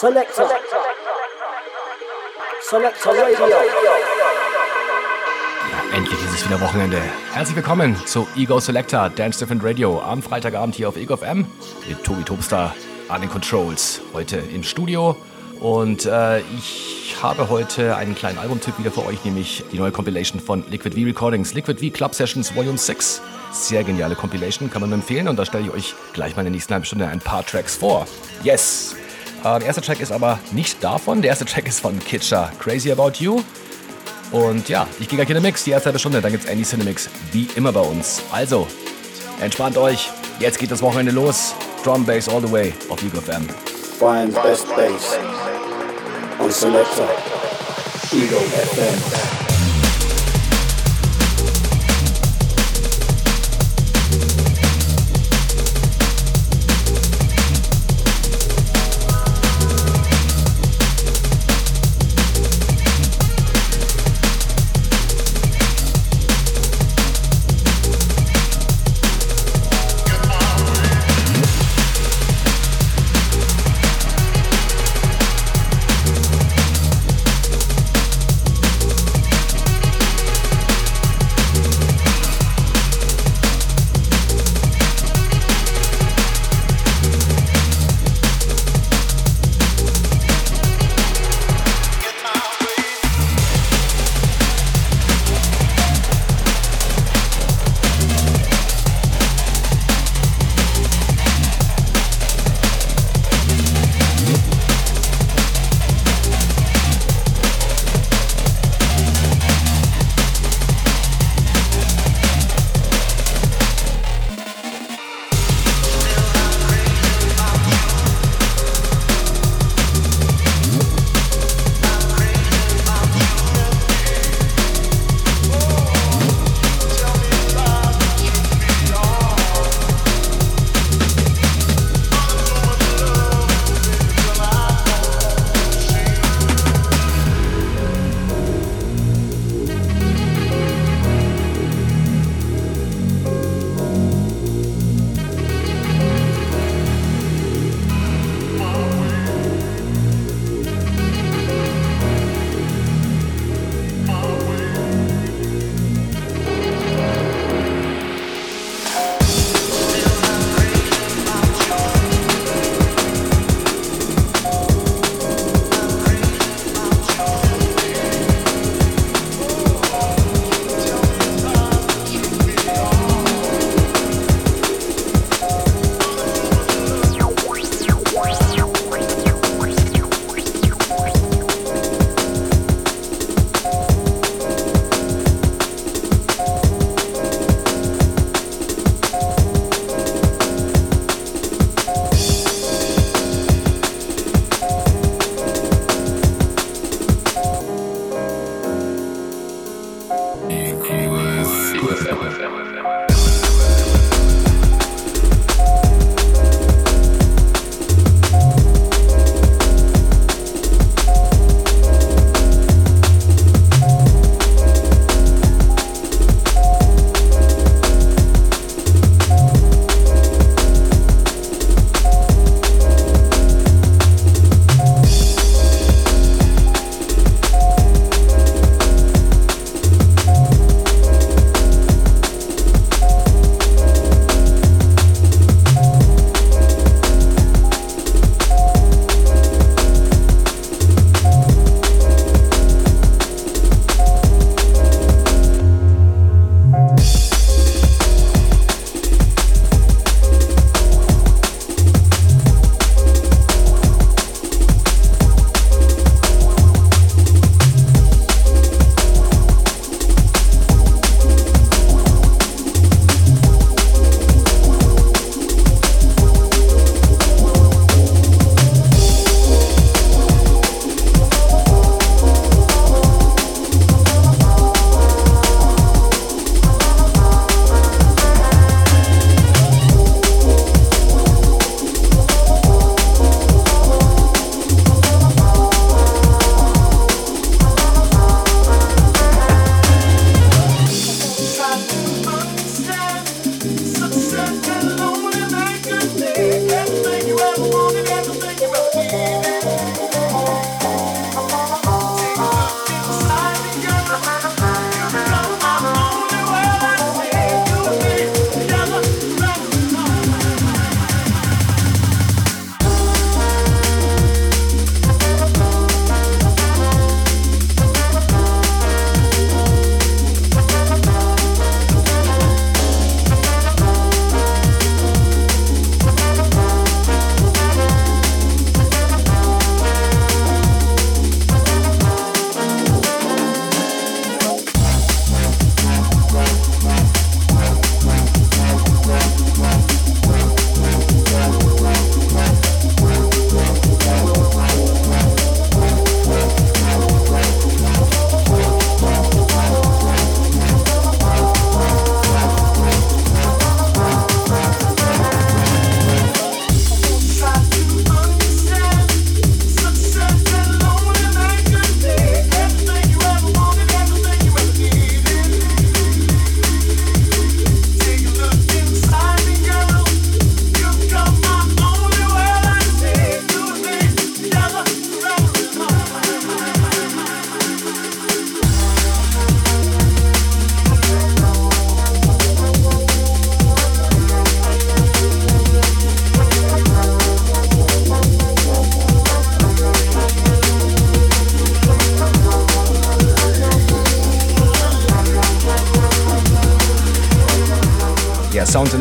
Radio. Endlich ist es wieder Wochenende. Herzlich willkommen zu Ego Selector Dance Different Radio am Freitagabend hier auf Ego FM mit Tobi Tobster an den Controls. Heute im Studio und äh, ich habe heute einen kleinen Albumtipp wieder für euch, nämlich die neue Compilation von Liquid V Recordings, Liquid V Club Sessions Volume 6. Sehr geniale Compilation, kann man empfehlen und da stelle ich euch gleich mal in der nächsten halben Stunde ein paar Tracks vor. Yes! Äh, der erste Track ist aber nicht davon, der erste Track ist von Kitcher, Crazy About You. Und ja, ich gehe gleich in den Mix, die erste halbe Stunde, dann gibt's Andy Cinemix, wie immer bei uns. Also, entspannt euch, jetzt geht das Wochenende los. Drum Bass all the way auf Ego FM. Brian's best bass on Selector. Ego FM.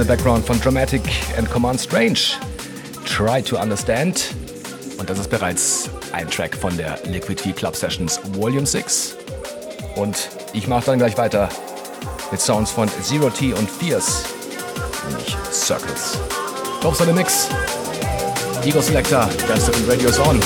Background von Dramatic and Command Strange. Try to Understand. Und das ist bereits ein Track von der Liquid V Club Sessions Volume 6. Und ich mache dann gleich weiter mit Sounds von Zero T und Fierce, nämlich Circles. Top the Mix. Ego Selector, Dance Radio is on.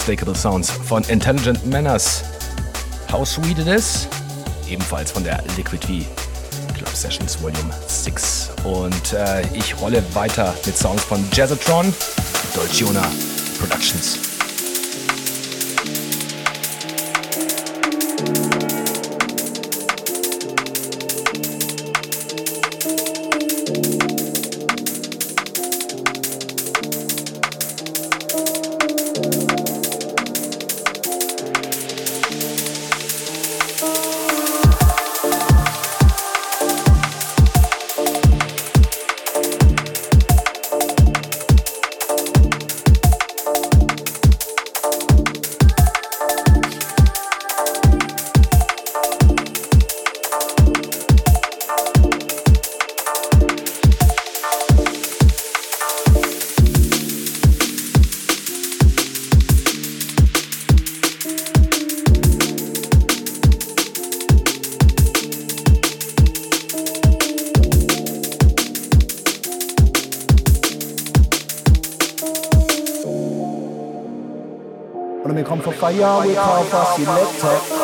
Unmistakable Sounds von Intelligent Manners. How Sweet It Is, ebenfalls von der Liquid V Club Sessions Volume 6. Und äh, ich rolle weiter mit Songs von Jazzatron, Dolciona Productions. Fire, we call for selector. Hi, hier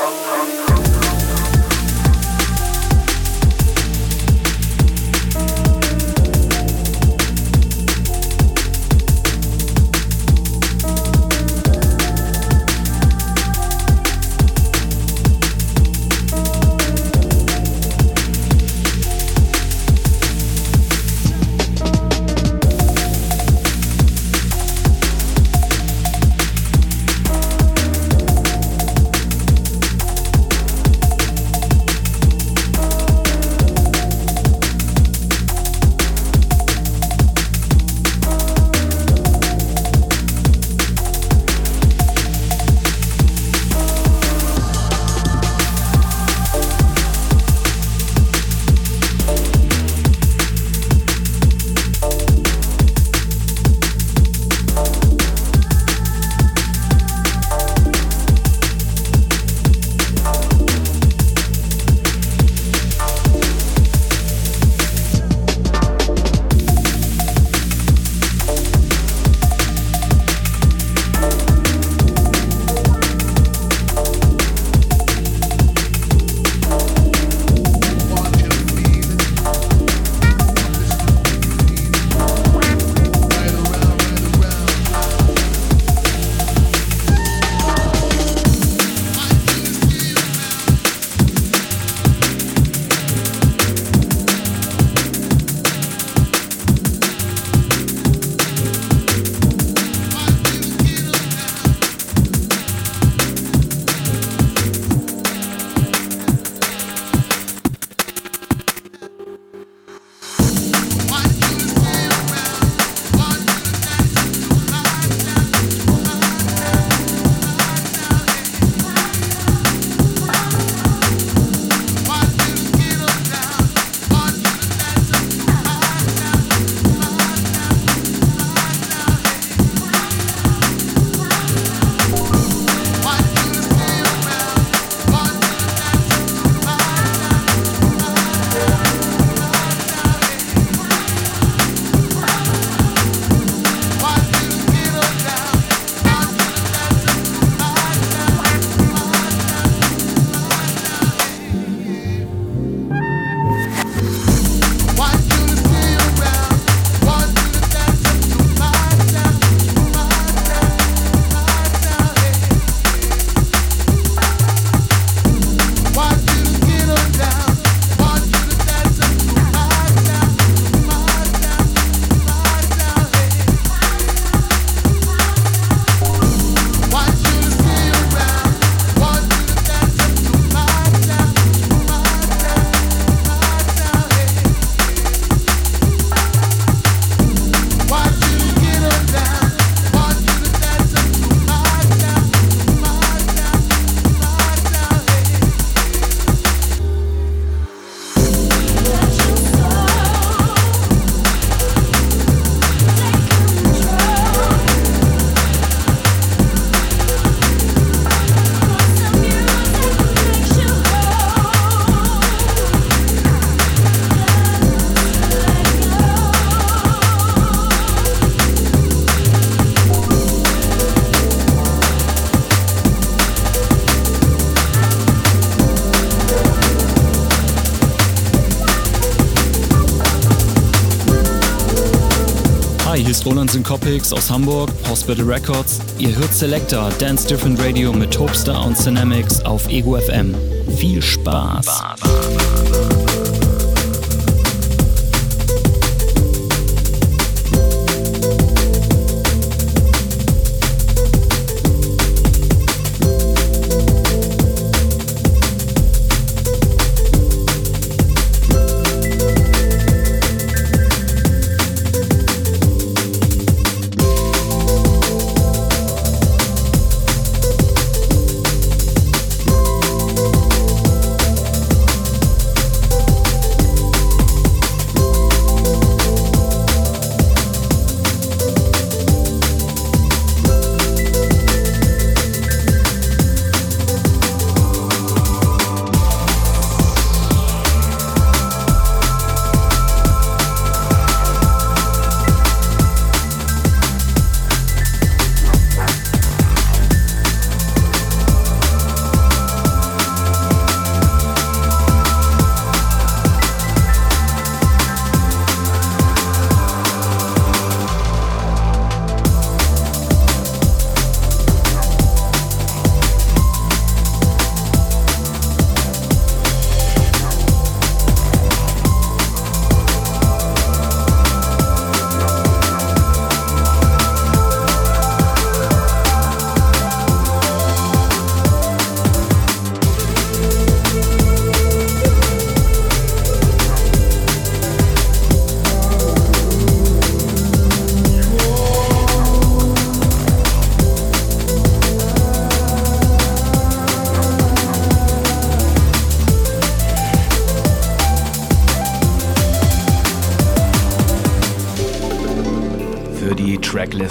Roland Syncopix aus Hamburg, Hospital Records. Ihr hört Selector, Dance Different Radio mit Topstar und Dynamics auf Ego FM. Viel Spaß.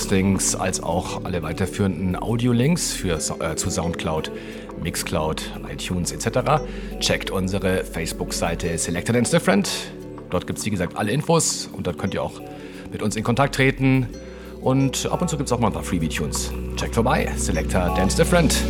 Tracklistings als auch alle weiterführenden Audiolinks für, äh, zu Soundcloud, Mixcloud, iTunes etc. Checkt unsere Facebook-Seite Selected and Different. Dort gibt es wie gesagt alle Infos und dort könnt ihr auch mit uns in Kontakt treten. Und ab und zu gibt es auch mal ein paar Freebie-Tunes. Checkt vorbei, Selector Dance Different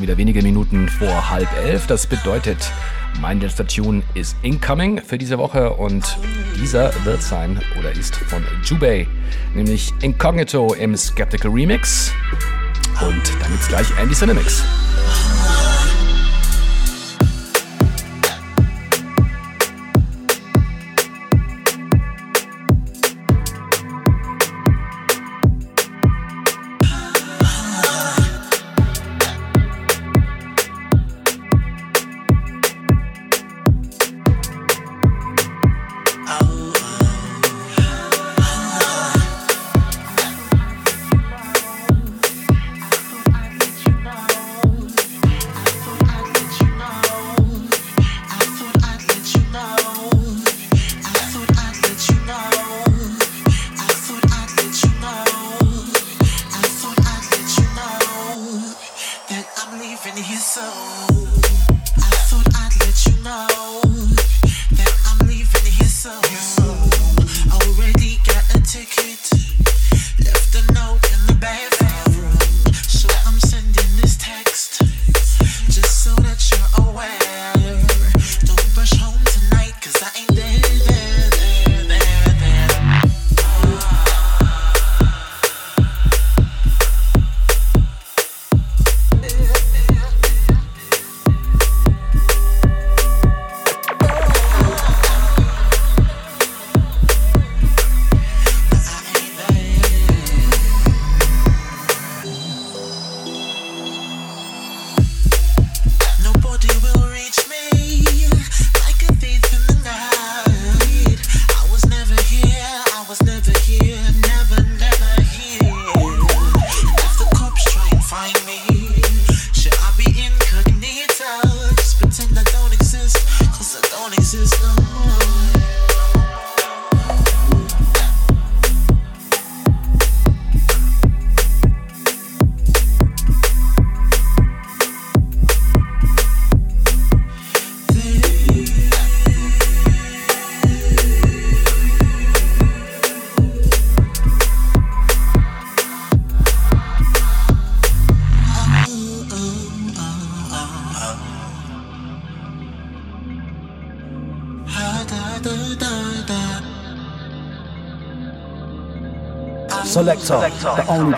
schon wieder wenige Minuten vor halb elf. Das bedeutet, mein letzter Tune ist incoming für diese Woche und dieser wird sein oder ist von Jubei, nämlich Incognito im Skeptical Remix. Und dann gibt's gleich Andy Cinemix.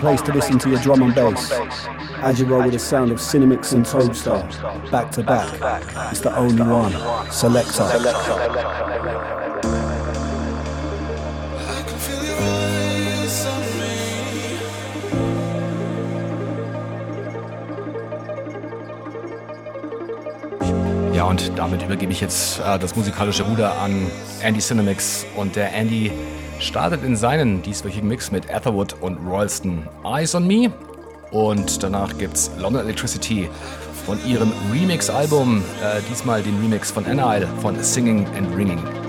Place to listen to your drum and bass. As you roll with the sound of Cinemix and Toadstar, back to back, it's the only one. Selector. und damit übergebe ich jetzt äh, das musikalische Ruder an Andy Cinemix. Und der Andy startet in seinen dieswöchigen Mix mit Etherwood und Royalston Eyes on Me. Und danach gibt's London Electricity von ihrem Remix-Album, äh, diesmal den Remix von Anile von Singing and Ringing.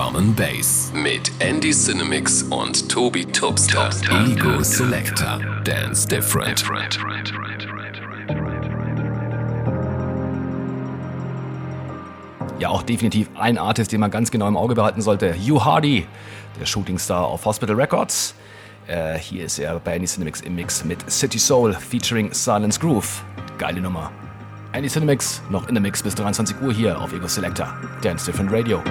Drum and Bass mit Andy Cinemix und Tobi Tubster. Ego Selector. Dance Different. Ja, auch definitiv ein Artist, den man ganz genau im Auge behalten sollte. Hugh Hardy, der Shootingstar auf Hospital Records. Äh, hier ist er bei Andy Cinemix im Mix mit City Soul featuring Silence Groove. Geile Nummer. Andy Cinemix noch in der Mix bis 23 Uhr hier auf Ego Selector. Dance Different Radio.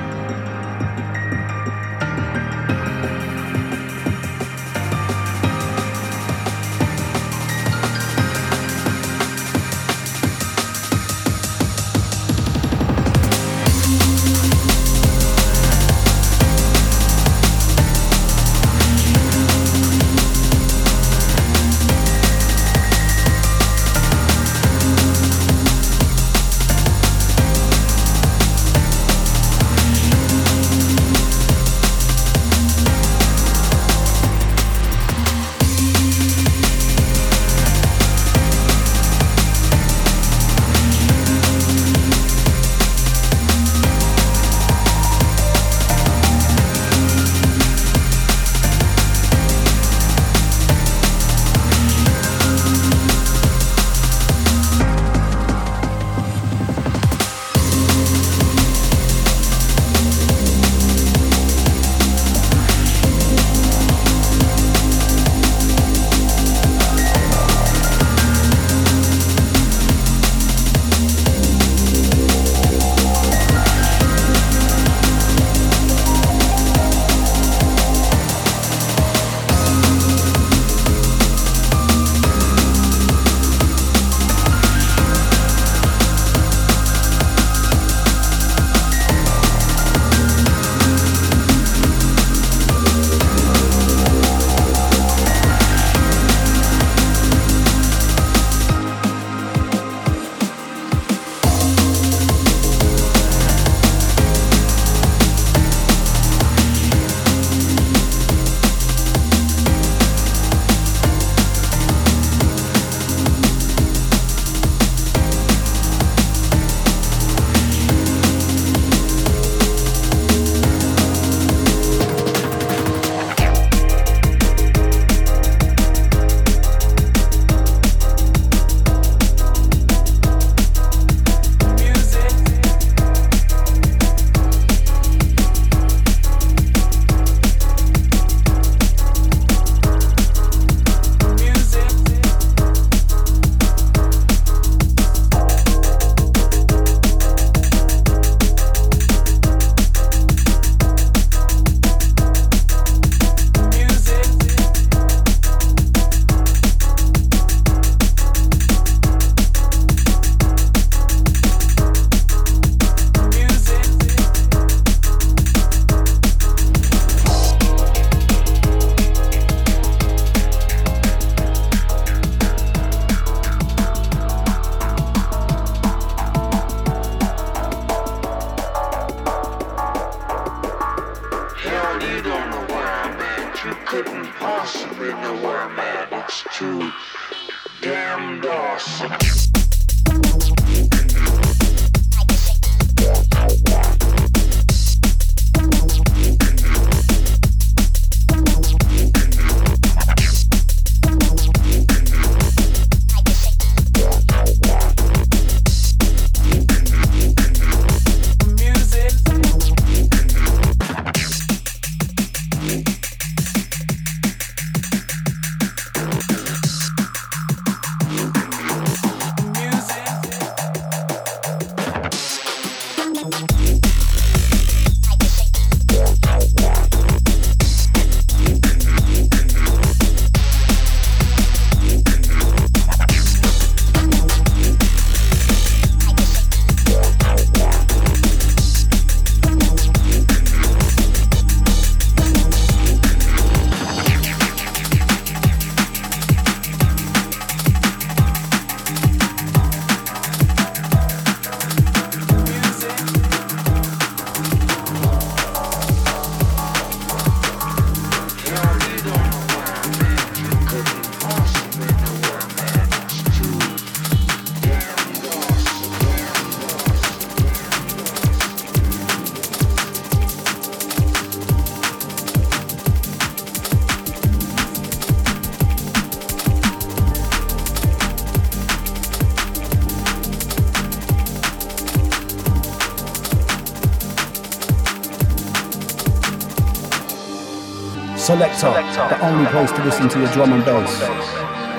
Only place to listen to your drum and bass.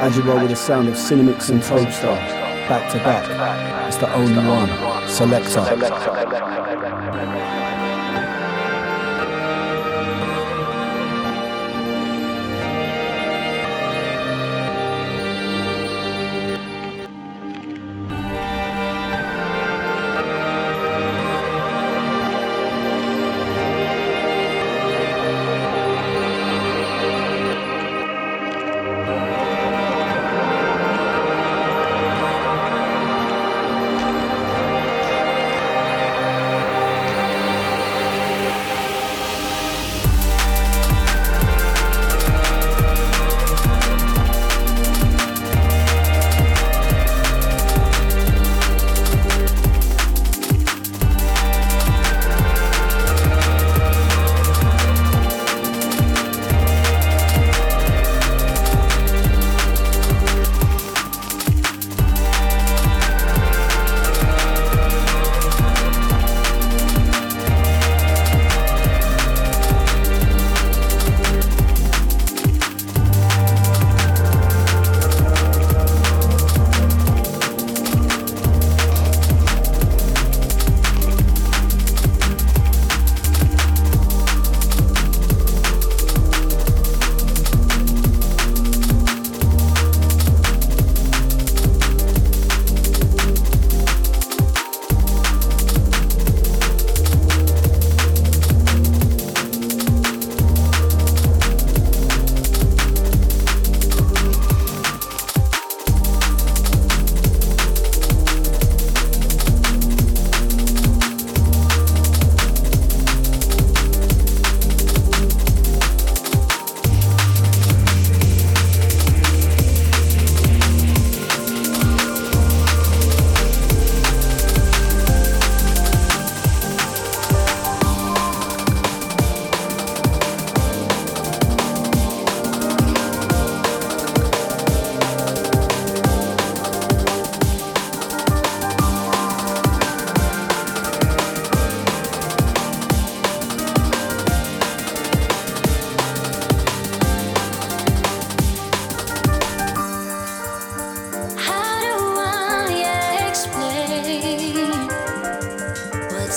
As you roll with the sound of Cinemix and Toadstar, back to back, it's the only one. Selector.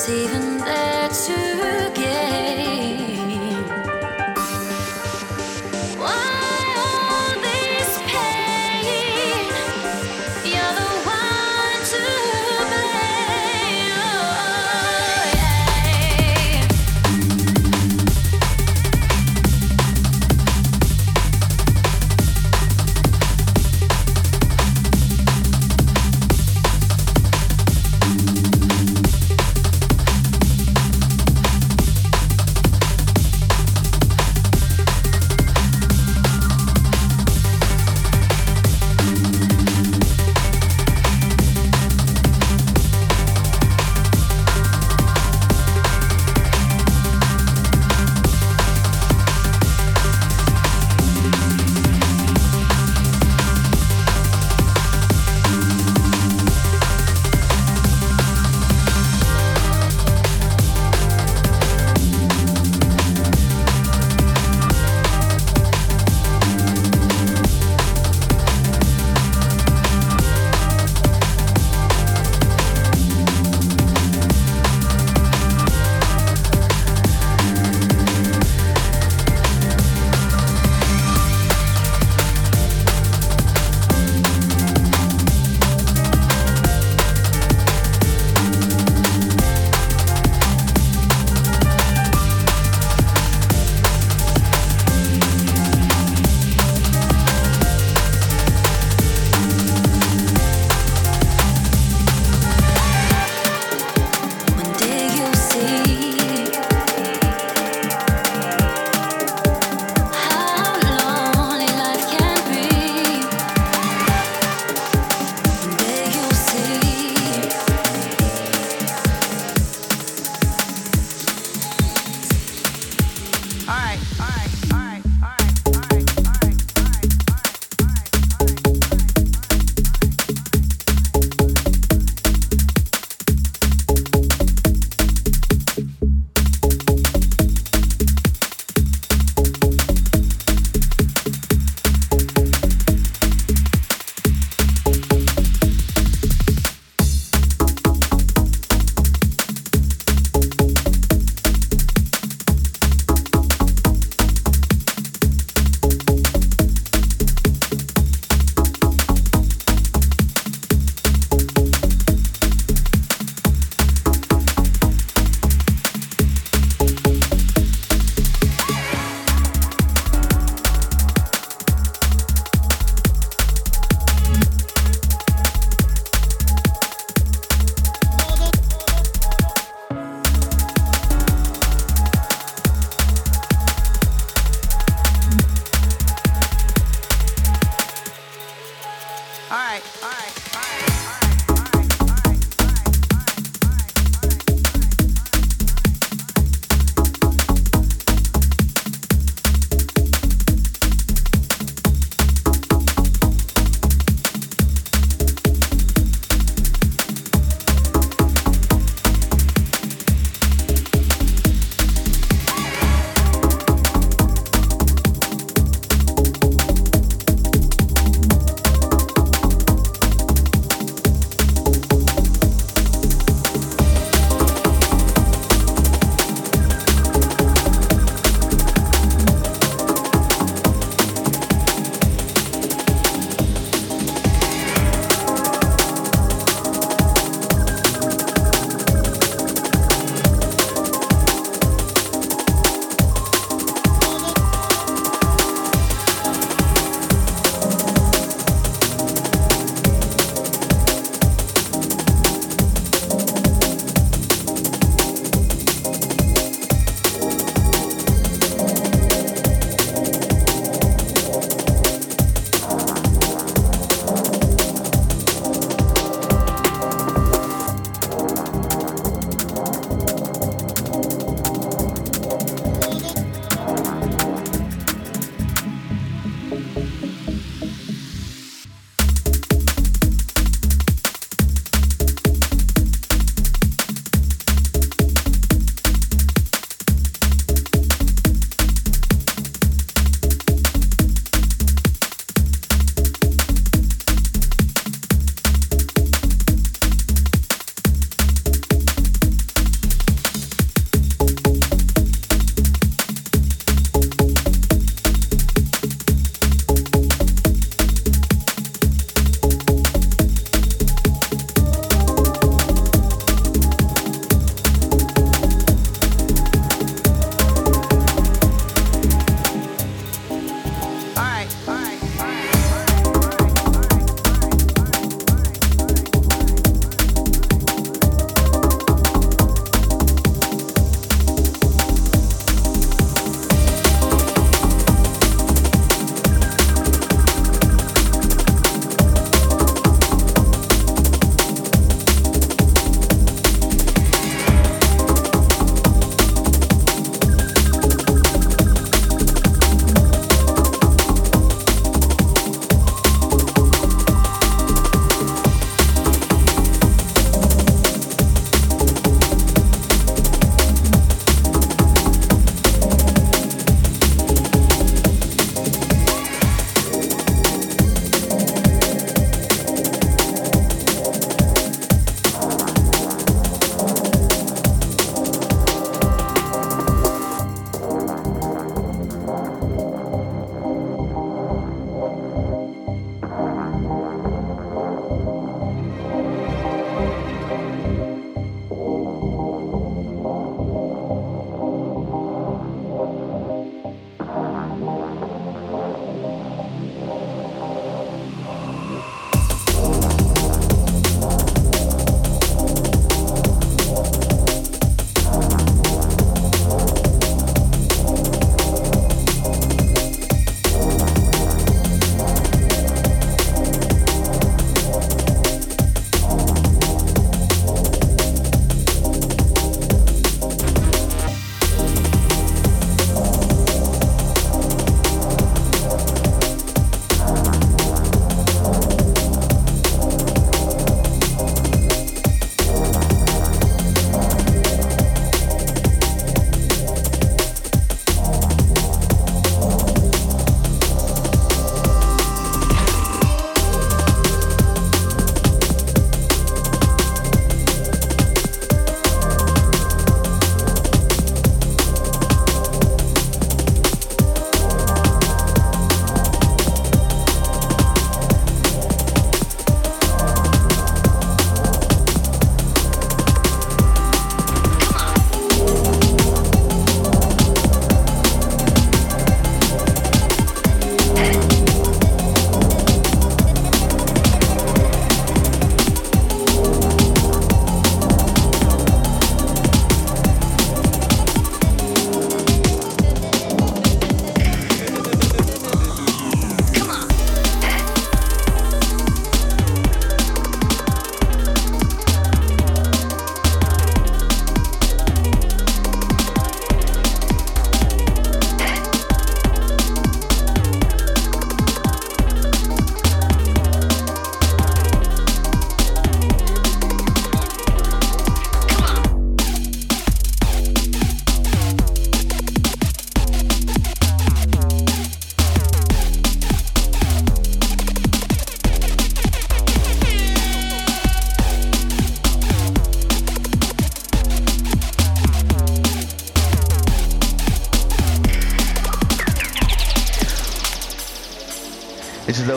Even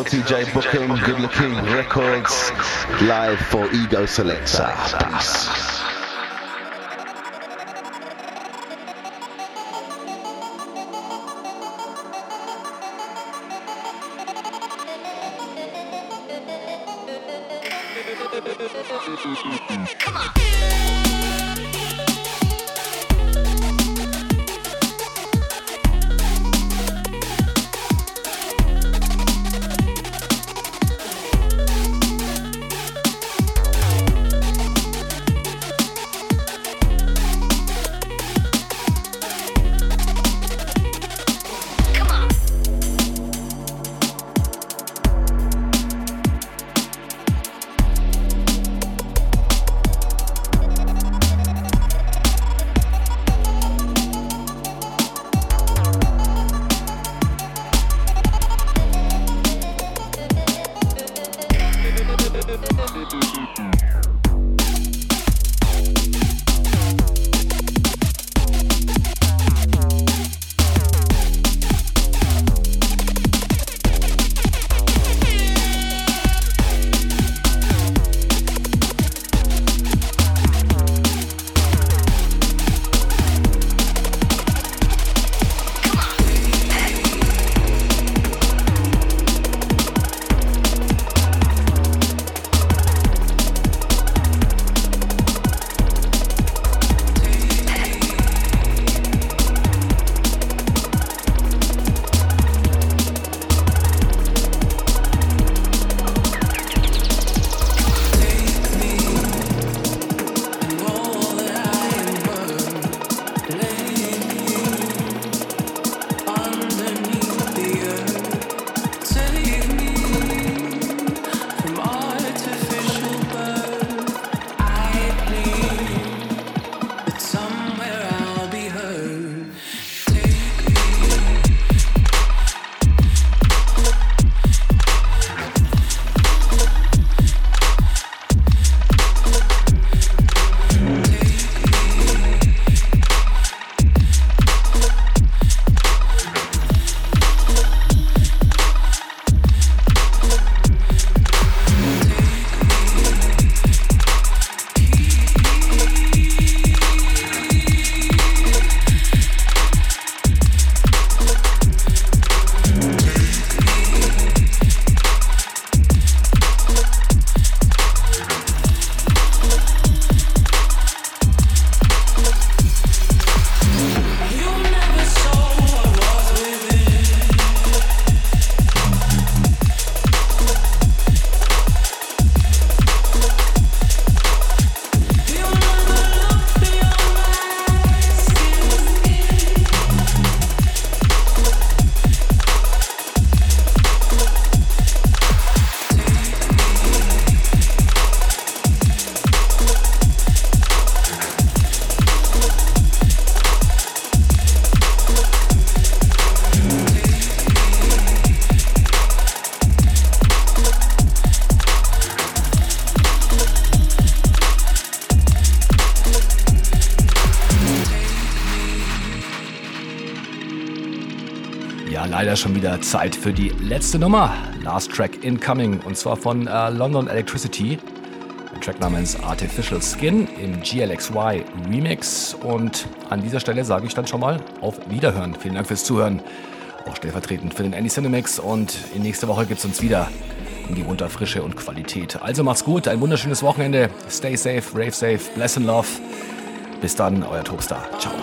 LTJ Bookham, Good Looking Records, live for Ego Selector. Peace. Schon wieder Zeit für die letzte Nummer. Last Track Incoming und zwar von äh, London Electricity. Ein Track namens Artificial Skin im GLXY Remix. Und an dieser Stelle sage ich dann schon mal auf Wiederhören. Vielen Dank fürs Zuhören. Auch stellvertretend für den Andy Cinemix. Und in nächster Woche gibt es uns wieder in gewohnter Frische und Qualität. Also macht's gut, ein wunderschönes Wochenende. Stay safe, rave safe, bless and love. Bis dann, euer Topstar. Ciao.